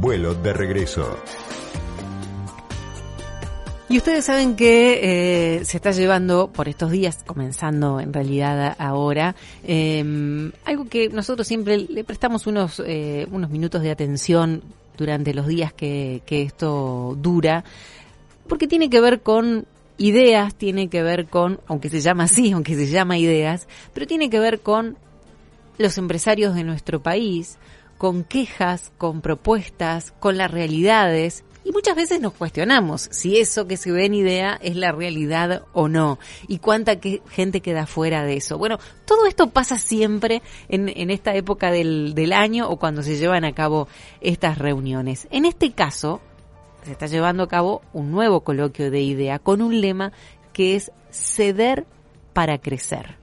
Vuelo de regreso. Y ustedes saben que eh, se está llevando por estos días, comenzando en realidad ahora, eh, algo que nosotros siempre le prestamos unos, eh, unos minutos de atención durante los días que, que esto dura, porque tiene que ver con ideas, tiene que ver con, aunque se llama así, aunque se llama ideas, pero tiene que ver con los empresarios de nuestro país, con quejas, con propuestas, con las realidades. Y muchas veces nos cuestionamos si eso que se ve en idea es la realidad o no. Y cuánta gente queda fuera de eso. Bueno, todo esto pasa siempre en, esta época del año o cuando se llevan a cabo estas reuniones. En este caso, se está llevando a cabo un nuevo coloquio de idea con un lema que es ceder para crecer.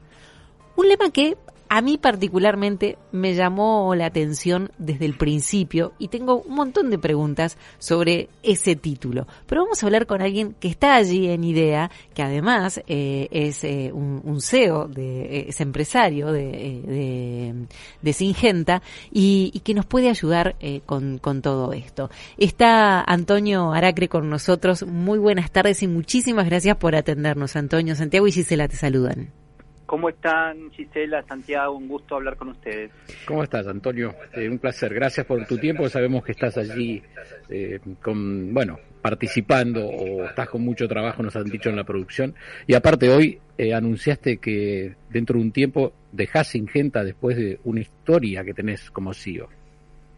Un lema que a mí particularmente me llamó la atención desde el principio y tengo un montón de preguntas sobre ese título. Pero vamos a hablar con alguien que está allí en IDEA, que además eh, es eh, un, CEO, de, eh, es empresario de, de, de Singenta y, que nos puede ayudar con, con todo esto. Está Antonio Aracre con nosotros. Muy buenas tardes y muchísimas gracias por atendernos, Antonio. Santiago y Gisela te saludan. ¿Cómo están Gisela, Santiago? Un gusto hablar con ustedes. ¿Cómo estás, Antonio? Eh, un placer. Gracias por tu tiempo. Sabemos que estás allí eh, con, bueno, participando o estás con mucho trabajo, nos han dicho en la producción. Y aparte hoy eh, anunciaste que dentro de un tiempo dejás Ingenta después de una historia que tenés como CEO.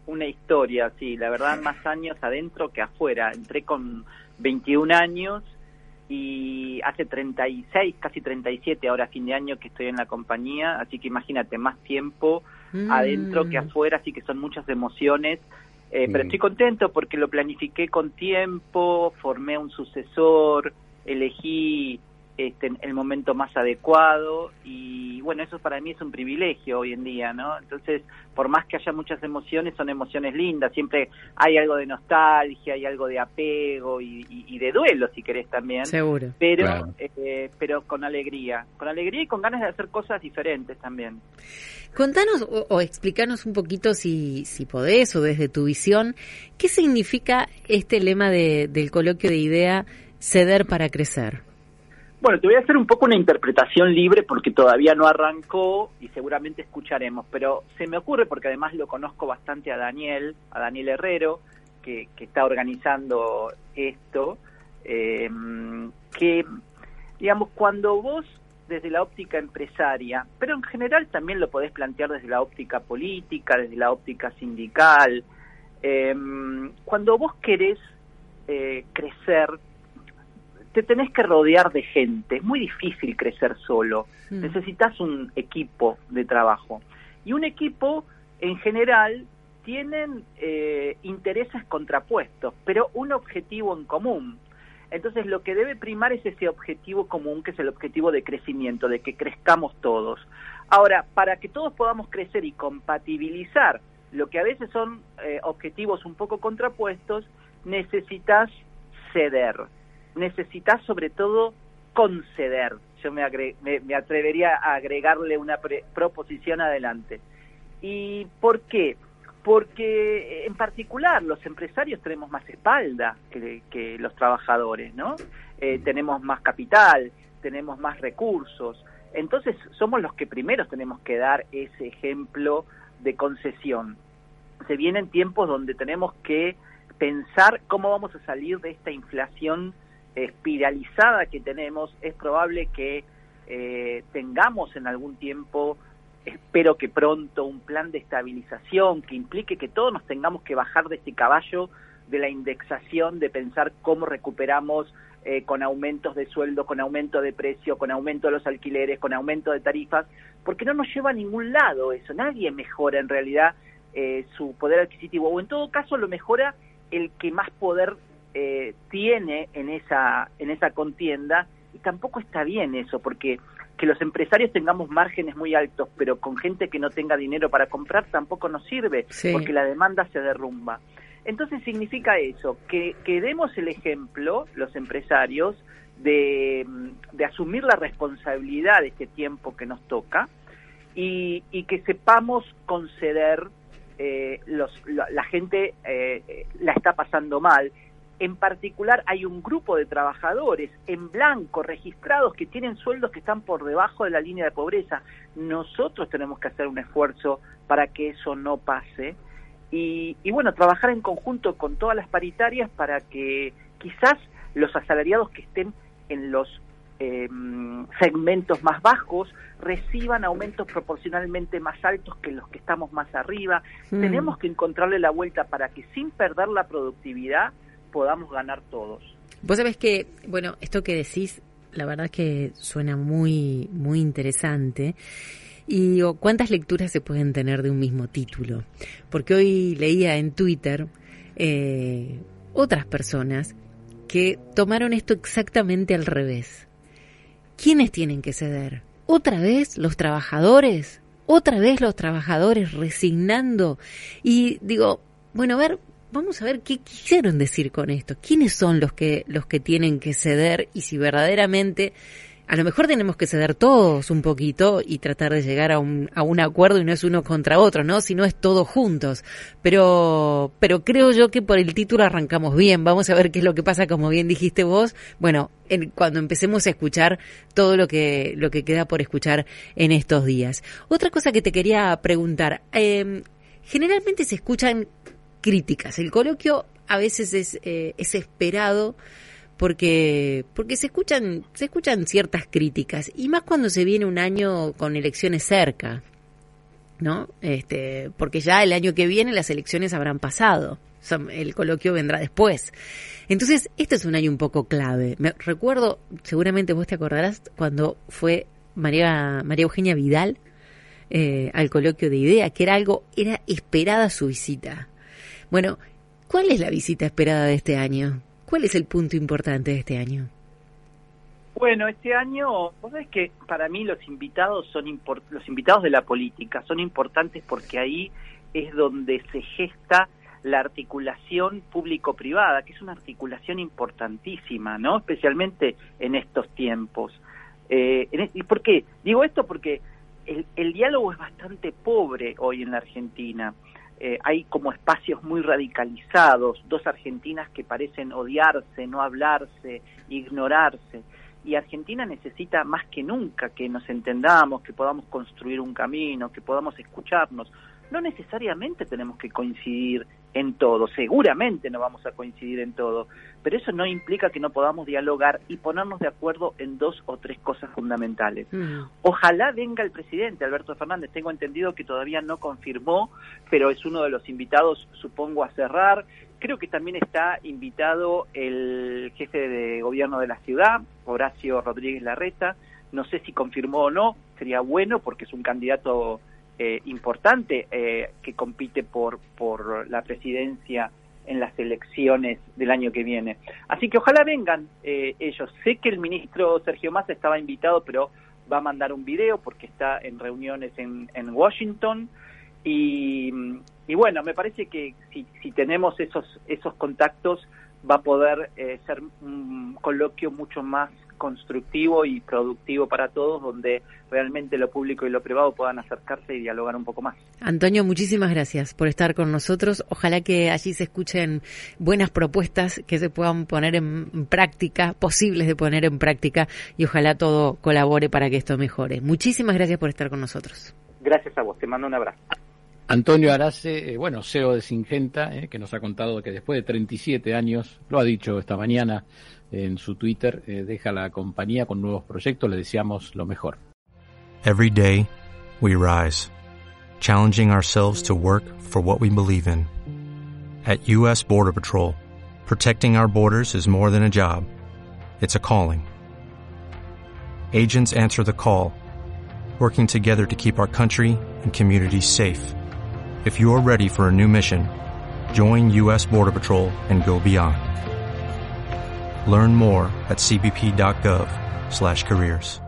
Una historia, sí. La verdad, más años adentro que afuera. Entré con 21 años y hace 36, casi 37 ahora fin de año que estoy en la compañía, así que imagínate, más tiempo mm. adentro que afuera, así que son muchas emociones, eh, mm. pero estoy contento porque lo planifiqué con tiempo, formé un sucesor, elegí este, el momento más adecuado y bueno, eso para mí es un privilegio hoy en día, ¿no? Entonces, por más que haya muchas emociones, son emociones lindas, siempre hay algo de nostalgia, hay algo de apego y, y, y de duelo, si querés también. Seguro. Pero, claro. eh, pero con alegría, con alegría y con ganas de hacer cosas diferentes también. Contanos o, o explícanos un poquito, si, si podés, o desde tu visión, ¿qué significa este lema de, del coloquio de idea ceder para crecer? Bueno, te voy a hacer un poco una interpretación libre porque todavía no arrancó y seguramente escucharemos, pero se me ocurre porque además lo conozco bastante a Daniel, a Daniel Herrero, que, está organizando esto, eh, que, digamos, cuando vos desde la óptica empresaria, pero en general también lo podés plantear desde la óptica política, desde la óptica sindical, eh, cuando vos querés eh, crecer, te tenés que rodear de gente. Es muy difícil crecer solo. Mm. Necesitas un equipo de trabajo. Y un equipo, en general, tienen eh, intereses contrapuestos, pero un objetivo en común. Entonces, lo que debe primar es ese objetivo común, que es el objetivo de crecimiento, de que crezcamos todos. Ahora, para que todos podamos crecer y compatibilizar lo que a veces son eh, objetivos un poco contrapuestos, necesitas ceder necesitas sobre todo conceder. Yo me, agre me, atrevería a agregarle una proposición adelante. ¿Y por qué? Porque en particular los empresarios tenemos más espalda que, los trabajadores, ¿no? Eh, tenemos más capital, tenemos más recursos. Entonces somos los que primeros tenemos que dar ese ejemplo de concesión. Se vienen tiempos donde tenemos que pensar cómo vamos a salir de esta inflación espiralizada que tenemos, es probable que eh, tengamos en algún tiempo, espero que pronto, un plan de estabilización que implique que todos nos tengamos que bajar de este caballo de la indexación, de pensar cómo recuperamos eh, con aumentos de sueldo, con aumento de precio, con aumento de los alquileres, con aumento de tarifas, porque no nos lleva a ningún lado eso, nadie mejora en realidad eh, su poder adquisitivo, o en todo caso lo mejora el que más poder eh, tiene en esa, en esa contienda, y tampoco está bien eso, porque que los empresarios tengamos márgenes muy altos, pero con gente que no tenga dinero para comprar tampoco nos sirve, porque la demanda se derrumba. Entonces significa eso, que, que demos el ejemplo, los empresarios, de, de, asumir la responsabilidad de este tiempo que nos toca y, y que sepamos conceder, eh, los, la, la, gente eh, la está pasando mal en particular hay un grupo de trabajadores en blanco registrados que tienen sueldos que están por debajo de la línea de pobreza. Nosotros tenemos que hacer un esfuerzo para que eso no pase y, y bueno, trabajar en conjunto con todas las paritarias para que quizás los asalariados que estén en los eh, segmentos más bajos reciban aumentos proporcionalmente más altos que los que estamos más arriba. Mm. Tenemos que encontrarle la vuelta para que sin perder la productividad podamos ganar todos. Vos sabés que, bueno, esto que decís, la verdad es que suena muy, muy interesante. Y digo, ¿cuántas lecturas se pueden tener de un mismo título? Porque hoy leía en Twitter eh, otras personas que tomaron esto exactamente al revés. ¿Quiénes tienen que ceder? ¿Otra vez los trabajadores? ¿Otra vez los trabajadores resignando? Y digo, bueno, a ver, vamos a ver qué quisieron decir con esto. ¿Quiénes son los que, los que tienen que ceder? Y si verdaderamente, a lo mejor tenemos que ceder todos un poquito y tratar de llegar a un, a un acuerdo y no es uno contra otro, ¿no? Si no es todos juntos. Pero, pero creo yo que por el título arrancamos bien. Vamos a ver qué es lo que pasa, como bien dijiste vos. Bueno, en, cuando empecemos a escuchar todo lo que, lo que queda por escuchar en estos días. Otra cosa que te quería preguntar, eh, generalmente se escuchan críticas. El coloquio a veces es, eh, es esperado porque porque se escuchan se escuchan ciertas críticas y más cuando se viene un año con elecciones cerca no este porque ya el año que viene las elecciones habrán pasado el coloquio vendrá después. Entonces este es un año un poco clave. Me recuerdo seguramente vos te acordarás cuando fue María María Eugenia Vidal eh, al coloquio de idea que era algo era esperada su visita bueno, ¿cuál es la visita esperada de este año? ¿Cuál es el punto importante de este año? Bueno, este año, vos sabés que para mí los invitados son los invitados de la política son importantes porque ahí es donde se gesta la articulación público-privada, que es una articulación importantísima, ¿no? Especialmente en estos tiempos. Eh, ¿Y por qué? Digo esto porque el, el diálogo es bastante pobre hoy en la Argentina. Eh, hay como espacios muy radicalizados, dos Argentinas que parecen odiarse, no hablarse, ignorarse. Y Argentina necesita más que nunca que nos entendamos, que podamos construir un camino, que podamos escucharnos. No necesariamente tenemos que coincidir en todo, seguramente no vamos a coincidir en todo, pero eso no implica que no podamos dialogar y ponernos de acuerdo en dos o tres cosas fundamentales. Mm. Ojalá venga el presidente Alberto Fernández, tengo entendido que todavía no confirmó, pero es uno de los invitados, supongo, a cerrar. Creo que también está invitado el jefe de gobierno de la ciudad, Horacio Rodríguez Larreta. No sé si confirmó o no, sería bueno porque es un candidato eh, importante eh, que compite por, por la presidencia en las elecciones del año que viene. Así que ojalá vengan eh, ellos. Sé que el ministro Sergio Massa estaba invitado, pero va a mandar un video porque está en reuniones en, en Washington. Y, y, bueno, me parece que si, si tenemos esos, esos contactos va a poder eh, ser un coloquio mucho más constructivo y productivo para todos, donde realmente lo público y lo privado puedan acercarse y dialogar un poco más. Antonio, muchísimas gracias por estar con nosotros. Ojalá que allí se escuchen buenas propuestas que se puedan poner en práctica, posibles de poner en práctica, y ojalá todo colabore para que esto mejore. Muchísimas gracias por estar con nosotros. Gracias a vos, te mando un abrazo. Antonio Arace, eh, bueno, CEO de Singenta, eh, que nos ha contado que después de 37 años, lo ha dicho esta mañana, en su Twitter, eh, deja la compañía con nuevos proyectos. Le deseamos lo mejor. Every day, we rise, challenging ourselves to work for what we believe in. At U.S. Border Patrol, protecting our borders is more than a job, it's a calling. Agents answer the call, working together to keep our country and communities safe. If you're ready for a new mission, join U.S. Border Patrol and go beyond. Learn more at cbp.gov/careers.